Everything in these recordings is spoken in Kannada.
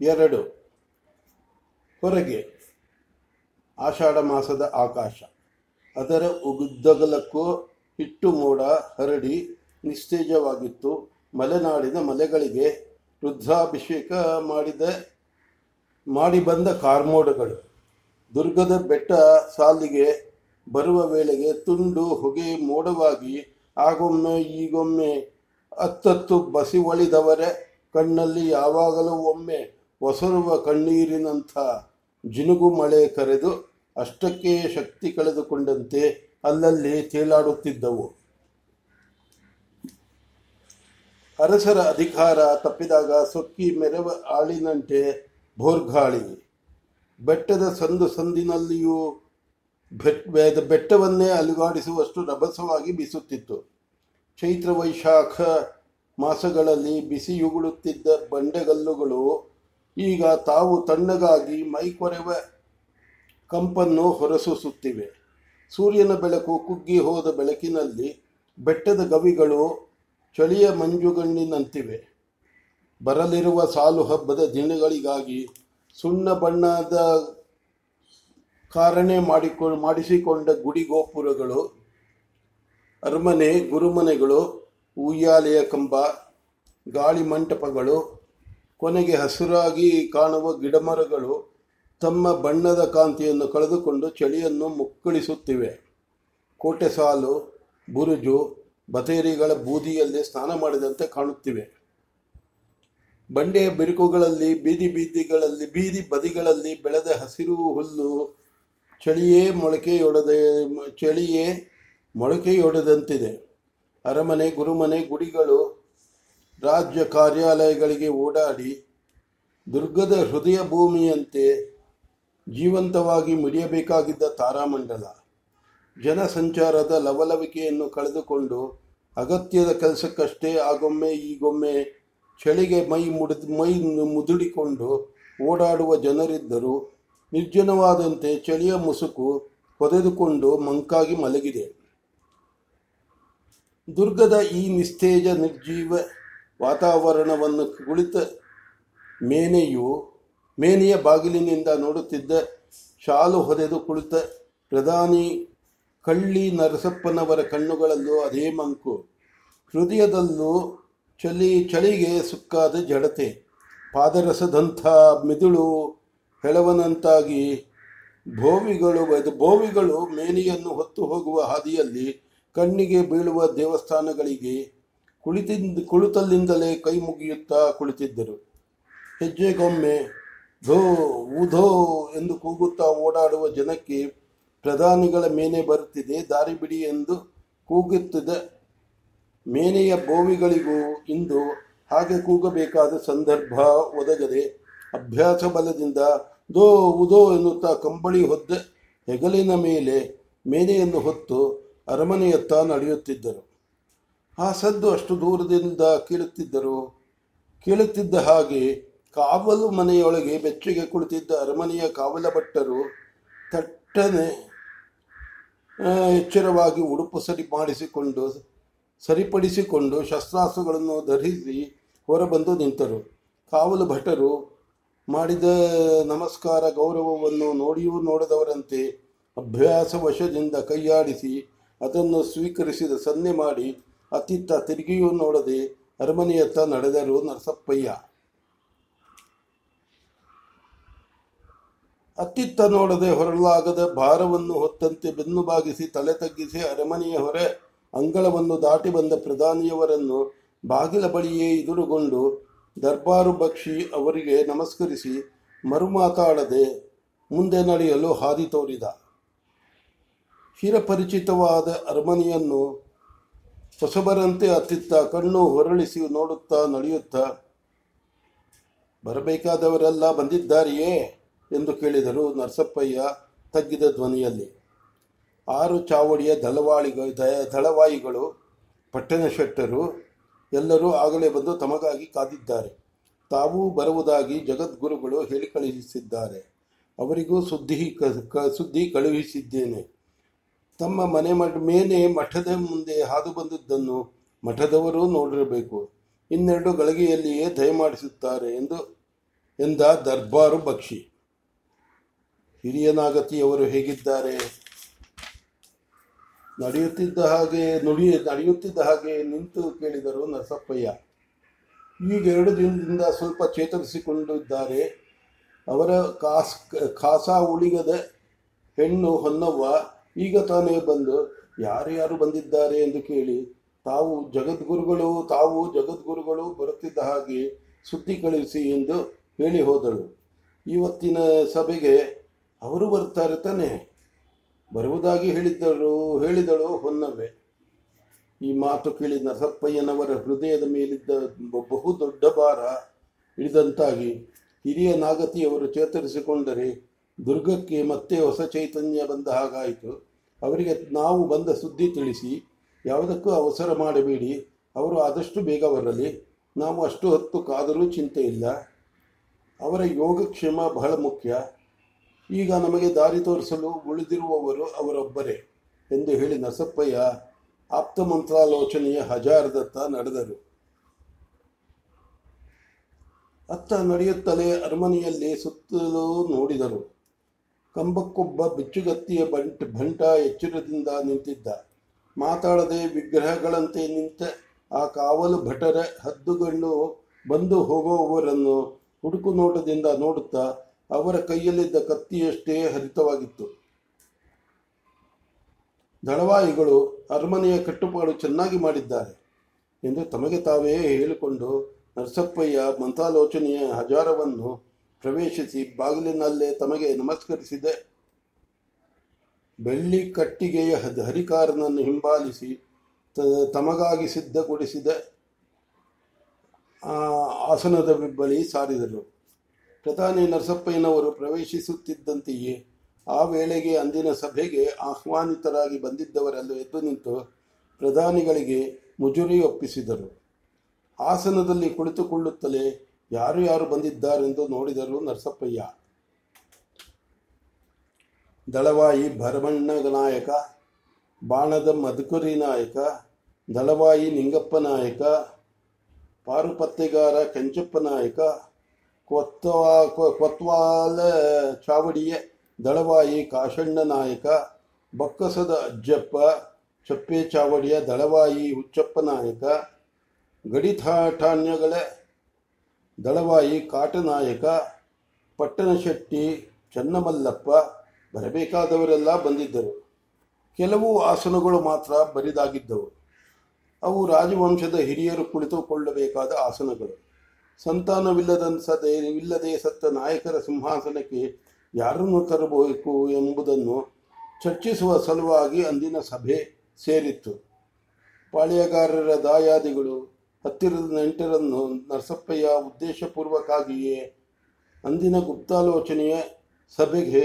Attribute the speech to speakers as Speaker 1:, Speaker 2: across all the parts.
Speaker 1: ಎರಡು. ಹೊರಗೆ ಆಷಾಢ ಮಾಸದ ಆಕಾಶ. ಅದರ ಉದ್ದಗಲಕ್ಕೂ ಹಿಟ್ಟು ಮೋಡ ಹರಡಿ ನಿಸ್ತೇಜವಾಗಿತ್ತು ಮಲೆನಾಡಿನ ಮಲೆಗಳಿಗೆ ರುದ್ರಾಭಿಷೇಕ ಮಾಡಿದ, ಮಾಡಿ ಬಂದ ಕಾರ್ಮೋಡಗಳು. ದುರ್ಗದ ಬೆಟ್ಟ ಸಾಲಿಗೆ ಬರುವ ವೇಳೆಗೆ ತುಂಡು ಹೊಗೆ ಮೋಡವಾಗಿ, ಆಗೊಮ್ಮೆ, ಈಗೊಮ್ಮೆ ಅತ್ತತ್ತು ಬಸಿವಳಿದವರ ಕಣ್ಣಲ್ಲಿ ಯಾವಾಗಲೂ ಒಮ್ಮೆ ಒಸರುವ ಕಣ್ಣೀರಿನಂಥ ಜಿನುಗು ಮಳೆ ಕರೆದು ಅಷ್ಟಕ್ಕೆ ಶಕ್ತಿ ಕಳೆದುಕೊಂಡಂತೆ ಅಲ್ಲಲ್ಲಿ ತೇಲಾಡುತ್ತಿದ್ದವು. ಅರಸರ ಅಧಿಕಾರ ತಪ್ಪಿದಾಗ ಸೊಕ್ಕಿ ಮೆರವ ಆಳಿನಂತೆ ಭೋರ್ಗಾಳಿ. ಬೆಟ್ಟದ ಸಂದು ಸಂದಿನಲ್ಲಿಯೂ ಬೆಟ್ ಬೆಟ್ಟವನ್ನೇ ಅಲುಗಾಡಿಸುವಷ್ಟು ರಭಸವಾಗಿ ಬೀಸುತ್ತಿತ್ತು. ಚೈತ್ರ ವೈಶಾಖ ಮಾಸಗಳಲ್ಲಿ ಬಿಸಿಯುಗುಳುತ್ತಿದ್ದ ಬಂಡೆಗಲ್ಲುಗಳು ಈಗ ತಾವು ತಣ್ಣಗಾಗಿ ಮೈಕೊರೆವ ಕಂಪನ್ನು ಹೊರಸೂಸುತ್ತಿವೆ. ಸೂರ್ಯನ ಬೆಳಕು ಕುಗ್ಗಿ ಹೋದ ಬೆಳಕಿನಲ್ಲಿ ಬೆಟ್ಟದ ಗವಿಗಳು ಚಳಿಯ ಮಂಜುಗಣ್ಣಿನಂತಿವೆ. ಬರಲಿರುವ ಸಾಲು ಹಬ್ಬದ ದಿನಗಳಿಗಾಗಿ ಸುಣ್ಣ ಬಣ್ಣದ ಕಾರಣೆ ಮಾಡಿಕೊ, ಮಾಡಿಸಿಕೊಂಡ ಗುಡಿ ಗೋಪುರಗಳು, ಅರಮನೆ, ಗುರುಮನೆಗಳು, ಉಯ್ಯಾಲೆಯ ಕಂಬ, ಗಾಳಿ ಮಂಟಪಗಳು ಕೊನೆಗೆ ಹಸಿರಾಗಿ ಕಾಣುವ ಗಿಡಮರಗಳು ತಮ್ಮ ಬಣ್ಣದ ಕಾಂತಿಯನ್ನು ಕಳೆದುಕೊಂಡು ಚಳಿಯನ್ನು ಮುಕ್ಕಳಿಸುತ್ತಿವೆ. ಕೋಟೆ ಸಾಲು, ಬುರುಜು ಬತೇರಿಗಳ ಬೂದಿಯಲ್ಲಿ ಸ್ನಾನ ಮಾಡಿದಂತೆ ಕಾಣುತ್ತಿವೆ. ಬಂಡೆಯ ಬಿರುಕುಗಳಲ್ಲಿ, ಬೀದಿ ಬೀದಿಗಳಲ್ಲಿ, ಬೀದಿ ಬದಿಗಳಲ್ಲಿ ಬೆಳೆದ ಹಸಿರು ಹುಲ್ಲು ಚಳಿಯೇ ಮೊಳಕೆಯೊಡೆದ, ಚಳಿಯೇ ಮೊಳಕೆಯೊಡೆದಂತಿದೆ. ಅರಮನೆ, ಗುರುಮನೆ, ಗುಡಿಗಳು ರಾಜ್ಯ ಕಾರ್ಯಾಲಯಗಳಿಗೆ ಓಡಾಡಿ ದುರ್ಗದ ಹೃದಯ ಭೂಮಿಯಂತೆ ಜೀವಂತವಾಗಿ ಮಿಡಿಯಬೇಕಾಗಿದ್ದ ತಾರಾಮಂಡಲ, ಜನಸಂಚಾರದ ಲವಲವಿಕೆಯನ್ನು ಕಳೆದುಕೊಂಡು ಅಗತ್ಯದ ಕೆಲಸಕ್ಕಷ್ಟೇ ಆಗೊಮ್ಮೆ ಈಗೊಮ್ಮೆ ಚಳಿಗೆ ಮೈ ಮುಡಿದು ಮೈ ಮುದುಡಿಕೊಂಡು ಓಡಾಡುವ ಜನರಿದ್ದರು ನಿರ್ಜನವಾದಂತೆ ಚಳಿಯ ಮುಸುಕು ಹೊದೆದುಕೊಂಡು ಮಂಕಾಗಿ ಮಲಗಿದೆ. ದುರ್ಗದ ಈ ನಿಸ್ತೇಜ ನಿರ್ಜೀವ ವಾತಾವರಣವನ್ನು ಕುಳಿತ ಮೇನೆಯು ಮೇನೆಯ ಬಾಗಿಲಿನಿಂದ ನೋಡುತ್ತಿದ್ದ ಶಾಲು ಹೊದೆದು ಕುಳಿತ ಪ್ರಧಾನಿ ಕಳ್ಳಿ ನರಸಪ್ಪನವರ ಕಣ್ಣುಗಳಲ್ಲೂ ಅದೇ ಮಂಕು. ಹೃದಯದಲ್ಲೂ ಚಳಿ ಚಳಿಗೆ ಸುಕ್ಕಾದ ಜಡತೆ. ಪಾದರಸದಂಥ ಮಿದುಳು ಹೆಳವನಂತಾಗಿ ಭೋವಿಗಳು ಭೋವಿಗಳು ಮೇನೆಯನ್ನು ಹೊತ್ತು ಹೋಗುವ ಹಾದಿಯಲ್ಲಿ ಕಣ್ಣಿಗೆ ಬೀಳುವ ದೇವಸ್ಥಾನಗಳಿಗೆ ಕುಳಿತಿಂದ, ಕುಳಿತಲ್ಲಿಂದಲೇ ಕೈ ಮುಗಿಯುತ್ತಾ ಕುಳಿತಿದ್ದರು. ಹೆಜ್ಜೆಗೊಮ್ಮೆ, ಧೋ, ಊಧೋ ಎಂದು ಕೂಗುತ್ತಾ ಓಡಾಡುವ ಜನಕ್ಕೆ ಪ್ರಧಾನಿಗಳ ಮೇನೆ ಬರುತ್ತಿದೆ, ದಾರಿ ಬಿಡಿ ಎಂದು ಕೂಗುತ್ತಿದ್ದ ಮೇನೆಯ ಬೋವಿಗಳಿಗೂ ಇಂದು ಹಾಗೆ ಕೂಗಬೇಕಾದ ಸಂದರ್ಭ ಒದಗದೆ ಅಭ್ಯಾಸ ಬಲದಿಂದ ದೋ ಉದೋ ಎನ್ನುತ್ತಾ ಕಂಬಳಿ ಹೊದ್ದ ಹೆಗಲಿನ ಮೇಲೆ ಮೇನೆಯನ್ನು ಹೊತ್ತು ಅರಮನೆಯತ್ತ ನಡೆಯುತ್ತಿದ್ದರು. ಆ ಸದ್ದು ಅಷ್ಟು ದೂರದಿಂದ ಕೇಳುತ್ತಿದ್ದರು. ಕೇಳುತ್ತಿದ್ದ ಹಾಗೆ ಕಾವಲು ಮನೆಯೊಳಗೆ ಬೆಚ್ಚಗೆ ಕುಳಿತಿದ್ದ ಅರಮನೆಯ ಕಾವಲ ಭಟ್ಟರು ತಟ್ಟನೆ ಎಚ್ಚರವಾಗಿ ಉಡುಪು ಸರಿ ಮಾಡಿಸಿಕೊಂಡು ಸರಿಪಡಿಸಿಕೊಂಡು ಶಸ್ತ್ರಾಸ್ತ್ರಗಳನ್ನು ಧರಿಸಿ ಹೊರಬಂದು ನಿಂತರು. ಕಾವಲು ಭಟರು ಮಾಡಿದ ನಮಸ್ಕಾರ, ಗೌರವವನ್ನು ನೋಡಿಯೂ ನೋಡದವರಂತೆ ಅಭ್ಯಾಸವಶದಿಂದ ಕೈಯಾಡಿಸಿ ಅದನ್ನು ಸ್ವೀಕರಿಸಿದ ಸನ್ನೆ ಮಾಡಿ ಅತ್ತಿತ್ತ ತಿರುಗಿಯೂ ನೋಡದೆ ಅರಮನೆಯತ್ತ ನಡೆದರು ನರಸಪ್ಪಯ್ಯ. ಅತ್ತಿತ್ತ ನೋಡದೆ ಹೊರಲಾಗದ ಭಾರವನ್ನು ಹೊತ್ತಂತೆ ಬೆನ್ನು ಬಾಗಿಸಿ ತಲೆ ತಗ್ಗಿಸಿ ಅರಮನೆಯ ಹೊರೆ ಅಂಗಳವನ್ನು ದಾಟಿ ಬಂದ ಪ್ರಧಾನಿಯವರನ್ನು ಬಾಗಿಲ ಬಳಿಯೇ ಎದುರುಗೊಂಡು ದರ್ಬಾರು ಬಕ್ಷಿ ಅವರಿಗೆ ನಮಸ್ಕರಿಸಿ ಮರುಮಾತಾಡದೆ ಮುಂದೆ ನಡೆಯಲು ಹಾದಿ ತೋರಿದ. ಚಿರಪರಿಚಿತವಾದ ಅರಮನೆಯನ್ನು ಹೊಸಬರಂತೆ ಅತ್ತಿತ್ತ, ಕಣ್ಣು ಹೊರಳಿಸಿ ನೋಡುತ್ತಾ ನಡೆಯುತ್ತಾ, ಬರಬೇಕಾದವರೆಲ್ಲ ಬಂದಿದ್ದಾರೆಯೇ ಎಂದು ಕೇಳಿದರು ನರಸಪ್ಪಯ್ಯ ತಗ್ಗಿದ ಧ್ವನಿಯಲ್ಲಿ. ಆರು ಚಾವಡಿಯ ದಳವಾಳಿಗ ದಳವಾಯಿಗಳು, ಪಟ್ಟಣ ಶೆಟ್ಟರು ಎಲ್ಲರೂ ಆಗಲೇ ಬಂದು ತಮಗಾಗಿ ಕಾದಿದ್ದಾರೆ. ತಾವೂ ಬರುವುದಾಗಿ ಜಗದ್ಗುರುಗಳು ಹೇಳಿಕಳುಹಿಸಿದ್ದಾರೆ. ಅವರಿಗೂ ಸುದ್ದಿ ಕ- ಸುದ್ದಿ ಕಳುಹಿಸಿದ್ದೇನೆ. ತಮ್ಮ ಮನೆ ಮಠ ಮೇಲೆ ಮಠದ ಮುಂದೆ ಹಾದು ಬಂದದ್ದನ್ನು ಮಠದವರು ನೋಡಿರಬೇಕು. ಇನ್ನೆರಡು ಗಳಿಗೆಯಲ್ಲಿಯೇ ದಯಮಾಡಿಸುತ್ತಾರೆ ಎಂದು, ಎಂದ ದರ್ಬಾರು ಬಕ್ಷಿ. ಹಿರಿಯ ನಾಗತಿಯವರು ಹೇಗಿದ್ದಾರೆ? ನಡೆಯುತ್ತಿದ್ದ ಹಾಗೆ ನುಡಿ, ನಡೆಯುತ್ತಿದ್ದ ಹಾಗೆ ನಿಂತು ಕೇಳಿದರು ನರಸಪ್ಪಯ್ಯ. ಈಗ ಎರಡು ದಿನದಿಂದ ಸ್ವಲ್ಪ ಚೇತರಿಸಿಕೊಂಡಿದ್ದಾರೆ. ಅವರ ಕಾಸ್ ಖಾಸ ಉಳಿಗದ ಹೆಣ್ಣು ಹೊನ್ನವ್ವ ಈಗ ತಾನೇ ಬಂದು ಯಾರ್ಯಾರು ಬಂದಿದ್ದಾರೆ ಎಂದು ಕೇಳಿ ತಾವು ಜಗದ್ಗುರುಗಳು ತಾವು ಜಗದ್ಗುರುಗಳು ಬರುತ್ತಿದ್ದ ಹಾಗೆ ಸುದ್ದಿ ಕಳಿಸಿ ಎಂದು ಹೇಳಿ ಹೋದಳು. ಇವತ್ತಿನ ಸಭೆಗೆ ಅವರು ಬರ್ತಾರೆ ತಾನೆ. ಬರುವುದಾಗಿ ಹೇಳಿದ್ದಳು ಹೇಳಿದಳು ಹೊನ್ನವೆ ಈ ಮಾತು ಕೇಳಿ ನರಸಪ್ಪಯ್ಯನವರ ಹೃದಯದ ಮೇಲಿದ್ದ ಬಹುದೊಡ್ಡ ಬಹು ದೊಡ್ಡ ಭಾರ ಇಳಿದಂತಾಗಿ ಹಿರಿಯ ನಾಗತಿಯವರು ಚೇತರಿಸಿಕೊಂಡರೆ ದುರ್ಗಕ್ಕೆ ಮತ್ತೆ ಹೊಸ ಚೈತನ್ಯ ಬಂದ ಹಾಗಾಯಿತು. ಅವರಿಗೆ ನಾವು ಬಂದ ಸುದ್ದಿ ತಿಳಿಸಿ, ಯಾವುದಕ್ಕೂ ಅವಸರ ಮಾಡಬೇಡಿ, ಅವರು ಆದಷ್ಟು ಬೇಗ ಬರಲಿ. ನಾವು ಅಷ್ಟು ಹೊತ್ತು ಕಾದರೂ ಚಿಂತೆ ಇಲ್ಲ. ಅವರ ಯೋಗಕ್ಷೇಮ ಬಹಳ ಮುಖ್ಯ. ಈಗ ನಮಗೆ ದಾರಿ ತೋರಿಸಲು ಉಳಿದಿರುವವರು ಅವರೊಬ್ಬರೇ ಎಂದು ಹೇಳಿ ನರಸಪ್ಪಯ್ಯ ಆಪ್ತ ಮಂತ್ರಾಲೋಚನೆಯ ಹಜಾರದತ್ತ ನಡೆದರು. ಅತ್ತ ನಡೆಯುತ್ತಲೇ ಅರಮನೆಯಲ್ಲಿ ಸುತ್ತಲೂ ನೋಡಿದರು. ಕಂಬಕ್ಕೊಬ್ಬ ಬಿಚ್ಚುಗತ್ತಿಯ ಬಂಟ್ ಭಂಟ ಎಚ್ಚರದಿಂದ ನಿಂತಿದ್ದ. ಮಾತಾಡದೆ ವಿಗ್ರಹಗಳಂತೆ ನಿಂತ ಆ ಕಾವಲು ಭಟರ ಹದ್ದುಗಣ್ಣು ಬಂದು ಹೋಗುವವರನ್ನು ಹುಡುಕು ನೋಟದಿಂದ ನೋಡುತ್ತಾ ಅವರ ಕೈಯಲ್ಲಿದ್ದ ಕತ್ತಿಯಷ್ಟೇ ಹರಿತವಾಗಿತ್ತು. ದಳವಾಯಿಗಳು ಅರಮನೆಯ ಕಟ್ಟುಪಾಡು ಚೆನ್ನಾಗಿ ಮಾಡಿದ್ದಾರೆ ಎಂದು ತಮಗೆ ತಾವೇ ಹೇಳಿಕೊಂಡು ನರಸಪ್ಪಯ್ಯ ಮಂತ್ರಾಲೋಚನೆಯ ಹಜಾರವನ್ನು ಪ್ರವೇಶಿಸಿ ಬಾಗಿಲಿನಲ್ಲೇ ತಮಗೆ ನಮಸ್ಕರಿಸಿದೆ. ಬೆಳ್ಳಿ ಕಟ್ಟಿಗೆಯ ಹರಿಕಾರನನ್ನು ಹಿಂಬಾಲಿಸಿ ತಮಗಾಗಿ ಸಿದ್ಧಗೊಳಿಸಿದ. ಆಸನದ ಬಳಿ ಸಾರಿದರು. ಪ್ರಧಾನಿ ನರಸಪ್ಪಯ್ಯನವರು ಪ್ರವೇಶಿಸುತ್ತಿದ್ದಂತೆಯೇ ಆ ವೇಳೆಗೆ ಅಂದಿನ ಸಭೆಗೆ ಆಹ್ವಾನಿತರಾಗಿ ಬಂದಿದ್ದವರೆಲ್ಲ ಎದ್ದು ನಿಂತು ಪ್ರಧಾನಿಗಳಿಗೆ ಮುಜುರಿ ಒಪ್ಪಿಸಿದರು. ಆಸನದಲ್ಲಿ ಕುಳಿತುಕೊಳ್ಳುತ್ತಲೇ ಯಾರು ಯಾರು ಬಂದಿದ್ದಾರೆಂದು ನೋಡಿದರು ನರಸಪ್ಪಯ್ಯ. ದಳವಾಯಿ ಭರಮಣ್ಣ ನಾಯಕ, ಬಾಣದ ಮಧುಕುರಿ ನಾಯಕ, ದಳವಾಯಿ ನಿಂಗಪ್ಪ ನಾಯಕ, ಪಾರುಪತ್ತೆಗಾರ ಕೆಂಚಪ್ಪ ನಾಯಕ, ಕೊತ್ವಾ, ಕೊ- ಕೊತ್ವಾಲ ಚಾವಡಿಯ ದಳವಾಯಿ ಕಾಶಣ್ಣ ನಾಯಕ, ಬಕ್ಕಸದ ಅಜ್ಜಪ್ಪ, ಚಪ್ಪೆ ಚಾವಡಿಯ ದಳವಾಯಿ ಹುಚ್ಚಪ್ಪ ನಾಯಕ ಗಡಿಥಾಠಾಣ್ಯಗಳ ದಳವಾಯಿ ಕಾಟನಾಯಕ, ಪಟ್ಟಣಶೆಟ್ಟಿ, ಚನ್ನಮಲ್ಲಪ್ಪ ಬರಬೇಕಾದವರೆಲ್ಲ ಬಂದಿದ್ದರು. ಕೆಲವು ಆಸನಗಳು ಮಾತ್ರ ಬರಿದಾಗಿದ್ದವು. ಅವು ರಾಜವಂಶದ ಹಿರಿಯರು ಕುಳಿತುಕೊಳ್ಳಬೇಕಾದ ಆಸನಗಳು. ಸಂತಾನವಿಲ್ಲದ ಸದೆ ಇಲ್ಲದೆ ಸತ್ತ ನಾಯಕರ ಸಿಂಹಾಸನಕ್ಕೆ ಯಾರನ್ನು ತರಬೇಕು ಎಂಬುದನ್ನು ಚರ್ಚಿಸುವ ಸಲುವಾಗಿ ಅಂದಿನ ಸಭೆ ಸೇರಿತ್ತು. ಪಾಳ್ಯಗಾರರ ದಾಯಾದಿಗಳು ಹತ್ತಿರದ ನೆಂಟರನ್ನು ನರಸಪ್ಪಯ್ಯ ಉದ್ದೇಶಪೂರ್ವಕವಾಗಿಯೇ ಅಂದಿನ ಗುಪ್ತಾಲೋಚನೆಯ ಸಭೆಗೆ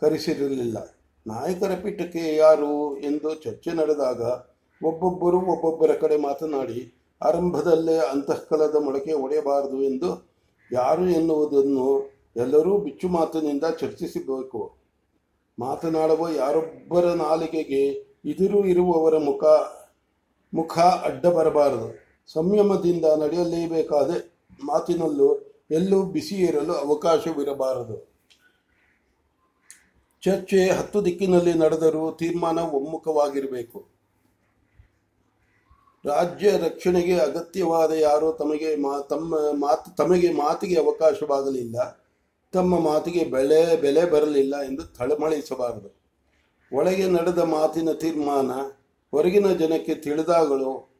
Speaker 1: ಕರೆಸಿರಲಿಲ್ಲ. ನಾಯಕರ ಪೀಠಕ್ಕೆ ಯಾರು ಎಂದು ಚರ್ಚೆ ನಡೆದಾಗ ಒಬ್ಬೊಬ್ಬರು ಒಬ್ಬೊಬ್ಬರ ಕಡೆ ಮಾತನಾಡಿ, ಆರಂಭದಲ್ಲೇ ಅಂತಃಕಲದ ಮೊಳಕೆ ಒಡೆಯಬಾರದು ಎಂದು ಯಾರು ಎನ್ನುವುದನ್ನು ಎಲ್ಲರೂ ಬಿಚ್ಚು ಮಾತಿನಿಂದ ಚರ್ಚಿಸಬೇಕು. ಮಾತನಾಡುವ ಯಾರೊಬ್ಬರ ನಾಲಿಗೆಗೆ ಇದಿರು ಇರುವವರ ಮುಖ ಮುಖ ಅಡ್ಡ ಬರಬಾರದು. ಸಂಯಮದಿಂದ ನಡೆಯಲೇಬೇಕಾದ ಮಾತಿನಲ್ಲೂ ಎಲ್ಲೂ ಬಿಸಿ ಇರಲು ಅವಕಾಶವಿರಬಾರದು. ಚರ್ಚೆ ಹತ್ತು ದಿಕ್ಕಿನಲ್ಲಿ ನಡೆದರೂ ತೀರ್ಮಾನ ಒಮ್ಮುಖವಾಗಿರಬೇಕು. ರಾಜ್ಯ ರಕ್ಷಣೆಗೆ ಅಗತ್ಯವಾದ ಯಾರು ತಮಗೆ ಮಾ, ತಮ್ಮ ಮಾತು, ತಮಗೆ ಮಾತಿಗೆ ಅವಕಾಶವಾಗಲಿಲ್ಲ. ತಮ್ಮ ಮಾತಿಗೆ ಬೆಲೆ ಬೆಲೆ ಬರಲಿಲ್ಲ ಎಂದು ತಳಮಳಿಸಬಾರದು ಒಳಗೆ ನಡೆದ ಮಾತಿನ ತೀರ್ಮಾನ ಹೊರಗಿನ ಜನಕ್ಕೆ ತಿಳಿದಾಗಲೂ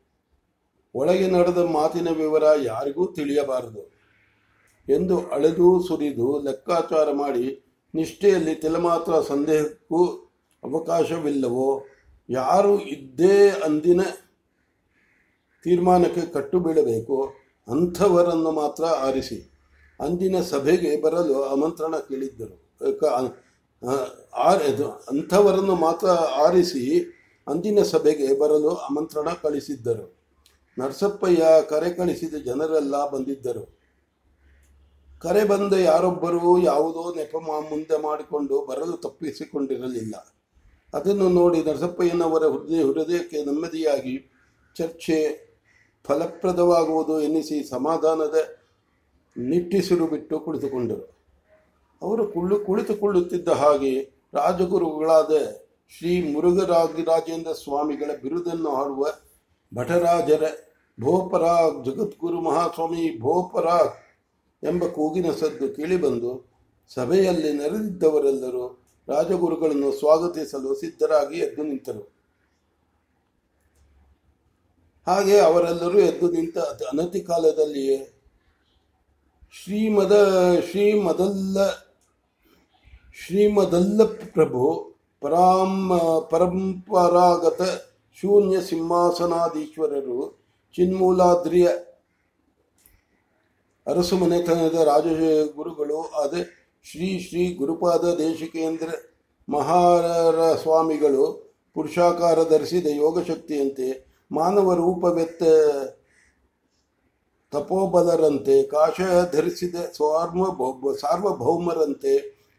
Speaker 1: ಒಳಗೆ ನಡೆದ ಮಾತಿನ ವಿವರ ಯಾರಿಗೂ ತಿಳಿಯಬಾರದು ಎಂದು ಅಳೆದು ಸುರಿದು ಲೆಕ್ಕಾಚಾರ ಮಾಡಿ ನಿಷ್ಠೆಯಲ್ಲಿ ತಿಲಮಾತ್ರ ಸಂದೇಹಕ್ಕೂ ಅವಕಾಶವಿಲ್ಲವೋ? ಯಾರು ಇದ್ದೇ ಅಂದಿನ ತೀರ್ಮಾನಕ್ಕೆ ಕಟ್ಟು ಬೀಳಬೇಕು ಅಂಥವರನ್ನು ಮಾತ್ರ ಆರಿಸಿ. ಅಂದಿನ ಸಭೆಗೆ ಬರಲು ಆಮಂತ್ರಣ ಕೇಳಿದ್ದರು. ಅಂಥವರನ್ನು ಮಾತ್ರ ಆರಿಸಿ ಅಂದಿನ ಸಭೆಗೆ ಬರಲು ಆಮಂತ್ರಣ ಕಳಿಸಿದ್ದರು. ನರಸಪ್ಪಯ್ಯ ಕರೆ ಕಳಿಸಿದ ಜನರೆಲ್ಲ ಬಂದಿದ್ದರು. ಕರೆ ಬಂದ ಯಾರೊಬ್ಬರೂ ಯಾವುದೋ ನೆಪ ಮುಂದೆ ಮಾಡಿಕೊಂಡು ಬರಲು ತಪ್ಪಿಸಿಕೊಂಡಿರಲಿಲ್ಲ. ಅದನ್ನು ನೋಡಿ ನರಸಪ್ಪಯ್ಯನವರ ಹೃದಯ ಹೃದಯಕ್ಕೆ ನೆಮ್ಮದಿಯಾಗಿ ಚರ್ಚೆ ಫಲಪ್ರದವಾಗುವುದು ಎನ್ನಿಸಿ ಸಮಾಧಾನದ ನಿಟ್ಟಿಸಿರು ಬಿಟ್ಟು ಕುಳಿತುಕೊಂಡರು. ಅವರು ಕುಳ್ಳು ಕುಳಿತುಕೊಳ್ಳುತ್ತಿದ್ದ ಹಾಗೆ ರಾಜಗುರುಗಳಾದ ಶ್ರೀ ಮುರುಘರಾಜರಾಜೇಂದ್ರ ಸ್ವಾಮಿಗಳ ಬಿರುದನ್ನು ಹಾಡುವ ಭಟರಾಜರ ಭೋಪರಾಗ್ ಜಗದ್ಗುರು ಮಹಾಸ್ವಾಮಿ ಭೋಪರಾಗ್ ಎಂಬ ಕೂಗಿನ ಸದ್ದು ಕೇಳಿಬಂದು ಸಭೆಯಲ್ಲಿ ನೆರೆದಿದ್ದವರೆಲ್ಲರೂ ರಾಜಗುರುಗಳನ್ನು ಸ್ವಾಗತಿಸಲು ಸಿದ್ಧರಾಗಿ ಎದ್ದು ನಿಂತರು. ಹಾಗೆ ಅವರೆಲ್ಲರೂ ಎದ್ದು ನಿಂತ ಅನತಿ ಕಾಲದಲ್ಲಿಯೇ ಶ್ರೀಮದ ಶ್ರೀಮದಲ್ಲ ಶ್ರೀಮದಲ್ಲ ಪ್ರಭು ಪರಾಂ ಪರಂಪರಾಗತ ಶೂನ್ಯ ಸಿಂಹಾಸನಾಧೀಶ್ವರರು, ಚಿನ್ಮೂಲಾದ್ರಿಯ ಅರಸು ಮನೆತನದ ರಾಜ ಗುರುಗಳು ಆದ ಶ್ರೀ ಶ್ರೀ ಗುರುಪಾದ ದೇಶಿಕೇಂದ್ರ ಮಹಾರ ಸ್ವಾಮಿಗಳು ಪುರುಷಾಕಾರ ಧರಿಸಿದ ಯೋಗಶಕ್ತಿಯಂತೆ ಮಾನವ ರೂಪವೆತ್ತ ತಪೋಬಲರಂತೆ ಕಾಶ ಧರಿಸಿದ ಸಾರ್ವಭೌ ಸಾರ್ವಭೌಮರಂತೆ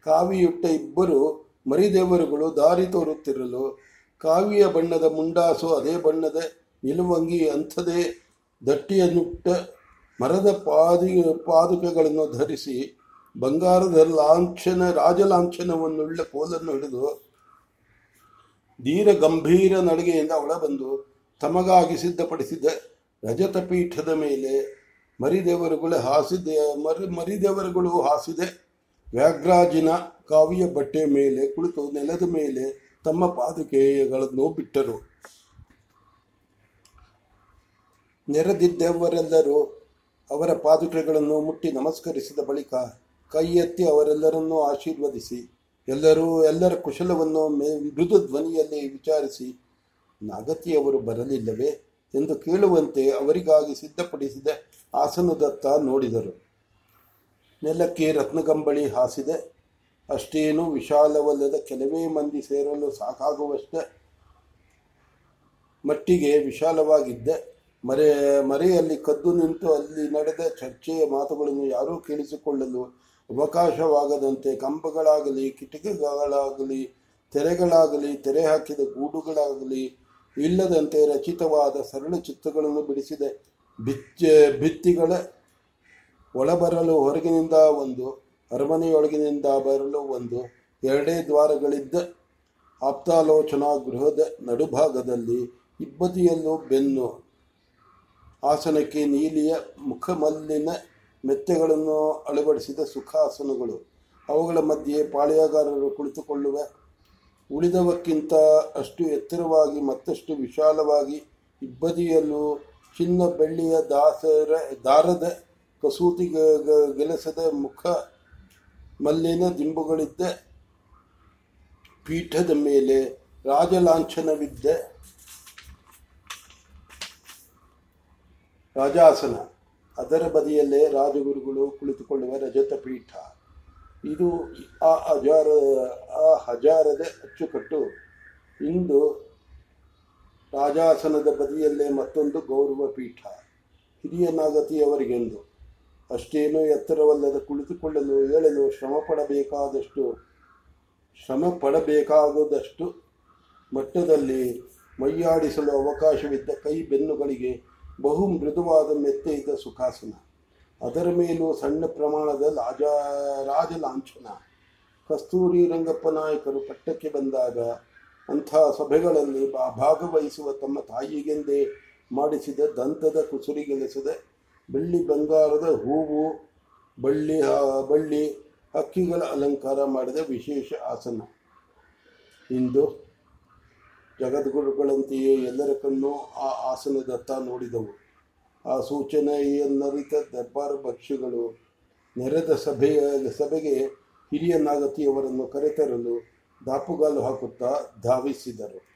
Speaker 1: ಕಾವಿಯುಟ್ಟ ಇಬ್ಬರು ಮರಿದೇವರುಗಳು ದಾರಿ ತೋರುತ್ತಿರಲು ಕಾವಿಯ ಬಣ್ಣದ ಮುಂಡಾಸು ಅದೇ ಬಣ್ಣದ ನಿಲುವಂಗಿ ಅಂಥದೇ ದಟ್ಟಿಯನ್ನುಟ್ಟ ಮರದ ಪಾದಿ ಪಾದುಕೆಗಳನ್ನು ಧರಿಸಿ ಬಂಗಾರದ ಲಾಂಛನ ರಾಜಲಾಂಛನವನ್ನುಳ್ಳ ಕೋಲನ್ನು ಹಿಡಿದು ಧೀರ ಗಂಭೀರ ನಡಿಗೆಯಿಂದ ಒಳಬಂದು ತಮಗಾಗಿ ಸಿದ್ಧಪಡಿಸಿದ ರಜತ ಪೀಠದ ಮೇಲೆ ಮರಿದೇವರುಗಳು ಹಾಸಿದೆ, ಮರಿ, ಮರಿದೇವರುಗಳು ಹಾಸಿದೆ. ವ್ಯಾಘ್ರಾಜಿನ ಕಾವಿಯ ಬಟ್ಟೆ ಮೇಲೆ ಕುಳಿತು ನೆಲದ ಮೇಲೆ ತಮ್ಮ ಪಾದುಕೆಗಳನ್ನು ಬಿಟ್ಟರು ನೆರೆದಿದ್ದವರೆಲ್ಲರೂ ಅವರ ಪಾದುಕೆಗಳನ್ನು ಮುಟ್ಟಿ ನಮಸ್ಕರಿಸಿದ ಬಳಿಕ ಕೈ ಎತ್ತಿ ಅವರೆಲ್ಲರನ್ನೂ ಆಶೀರ್ವದಿಸಿ, ಎಲ್ಲರೂ ಎಲ್ಲರ ಕುಶಲವನ್ನು ಮೃದು ಧ್ವನಿಯಲ್ಲಿ ವಿಚಾರಿಸಿ ನಾಗತಿಯವರು ಬರಲಿಲ್ಲವೇ ಎಂದು ಕೇಳುವಂತೆ ಅವರಿಗಾಗಿ ಸಿದ್ಧಪಡಿಸಿದ ಆಸನದತ್ತ ನೋಡಿದರು. ನೆಲಕ್ಕೆ ರತ್ನಗಂಬಳಿ ಹಾಸಿದೆ. ಅಷ್ಟೇನೂ ವಿಶಾಲವಲ್ಲದ ಕೆಲವೇ ಮಂದಿ ಸೇರಲು ಸಾಕಾಗುವಷ್ಟ. ಮಟ್ಟಿಗೆ ವಿಶಾಲವಾಗಿದ್ದ ಮರೆ, ಮರೆಯಲ್ಲಿ ಕದ್ದು ನಿಂತು ಅಲ್ಲಿ ನಡೆದ ಚರ್ಚೆಯ ಮಾತುಗಳನ್ನು ಯಾರೂ ಕೇಳಿಸಿಕೊಳ್ಳಲು ಅವಕಾಶವಾಗದಂತೆ ಕಂಬಗಳಾಗಲಿ, ಕಿಟಕಿಗಳಾಗಲಿ, ತೆರೆಗಳಾಗಲಿ, ತೆರೆ ಹಾಕಿದ ಗೂಡುಗಳಾಗಲಿ, ಇಲ್ಲದಂತೆ ರಚಿತವಾದ ಸರಳ ಚಿತ್ರಗಳನ್ನು ಬಿಡಿಸಿದ ಬಿತ್ತಿಗಳ ಭಿತ್ತಿಗಳ ಒಳಬರಲು ಹೊರಗಿನಿಂದ ಒಂದು ಅರಮನೆಯೊಳಗಿನಿಂದ ಬರಲು ಒಂದು ಎರಡೇ ದ್ವಾರಗಳಿದ್ದ ಆಪ್ತಾಲೋಚನಾ ಗೃಹದ ನಡುಭಾಗದಲ್ಲಿ ಇಬ್ಬದಿಯಲ್ಲೂ ಬೆನ್ನು. ಆಸನಕ್ಕೆ ನೀಲಿಯ ಮುಖಮಲ್ಲಿನ ಮೆತ್ತೆಗಳನ್ನು ಅಳವಡಿಸಿದ ಸುಖಾಸನಗಳು. ಅವುಗಳ ಮಧ್ಯೆ ಪಾಳೆಯಗಾರರು ಕುಳಿತುಕೊಳ್ಳುವ, ಉಳಿದವಕ್ಕಿಂತ ಅಷ್ಟು ಎತ್ತರವಾಗಿ ಮತ್ತಷ್ಟು ವಿಶಾಲವಾಗಿ ಇಬ್ಬದಿಯಲ್ಲೂ ಚಿನ್ನ ಬೆಳ್ಳಿಯ ದಾಸರ, ದಾರದ ಕಸೂತಿ ಗೆಲಸದ ಮುಖ ಮಲ್ಲಿನ ದಿಂಬುಗಳಿದ್ದೆ. ಪೀಠದ ಮೇಲೆ ರಾಜಲಾಂಛನವಿದ್ದೆ. ರಾಜಾಸನ, ಅದರ ಬದಿಯಲ್ಲೇ ರಾಜಗುರುಗಳು ಕುಳಿತುಕೊಳ್ಳುವ ರಜತ ಪೀಠ ಇದು ಆ ಹಜಾರ ಆ ಹಜಾರದ ಅಚ್ಚುಕಟ್ಟು. ಇಂದು ರಾಜಾಸನದ ಬದಿಯಲ್ಲೇ ಮತ್ತೊಂದು ಗೌರವ ಪೀಠ ಹಿರಿಯ ನಾಗತಿಯವರಿಗೆಂದು ಅಷ್ಟೇನೂ ಎತ್ತರವಲ್ಲದ ಕುಳಿತುಕೊಳ್ಳಲು ಏಳಲು ಶ್ರಮ ಪಡಬೇಕಾದಷ್ಟು ಶ್ರಮ ಮಟ್ಟದಲ್ಲಿ ಮೈಯಾಡಿಸಲು ಅವಕಾಶವಿದ್ದ ಕೈ ಬೆನ್ನುಗಳಿಗೆ ಬಹು ಮೃದುವಾದ ಮೆತ್ತೆಯಿದ್ದ ಸುಖಾಸನ. ಅದರ ಮೇಲೂ ಸಣ್ಣ ಪ್ರಮಾಣದ ಲಾಜ ರಾಜ ಲಾಂಛನ ಕಸ್ತೂರಿ ರಂಗಪ್ಪ ನಾಯಕರು ಪಟ್ಟಕ್ಕೆ ಬಂದಾಗ ಅಂಥ ಸಭೆಗಳಲ್ಲಿ ಭಾಗವಹಿಸುವ ತಮ್ಮ ತಾಯಿಗೆಂದೇ ಮಾಡಿಸಿದ ದಂತದ ಕುಸುರಿಗೆಲೆಸದ ಬೆಳ್ಳಿ ಬಂಗಾರದ ಹೂವು, ಬಳ್ಳಿ ಬಳ್ಳಿ, ಹಕ್ಕಿಗಳ ಅಲಂಕಾರ ಮಾಡಿದ ವಿಶೇಷ ಆಸನ. ಇಂದು ಜಗದ್ಗುರುಗಳಂತೆಯೇ ಎಲ್ಲರ ಕಣ್ಣು ಆ ಆಸನದತ್ತ ನೋಡಿದವು. ಆ ಸೂಚನೆಯನ್ನರಿತ ದರ್ಬಾರ್ ಭಕ್ಷ್ಯಗಳು ನೆರೆದ ಸಭೆಯ ಸಭೆಗೆ ಹಿರಿಯ ನಾಗತಿಯವರನ್ನು ಕರೆತರಲು ದಾಪುಗಾಲು ಹಾಕುತ್ತಾ ಧಾವಿಸಿದರು.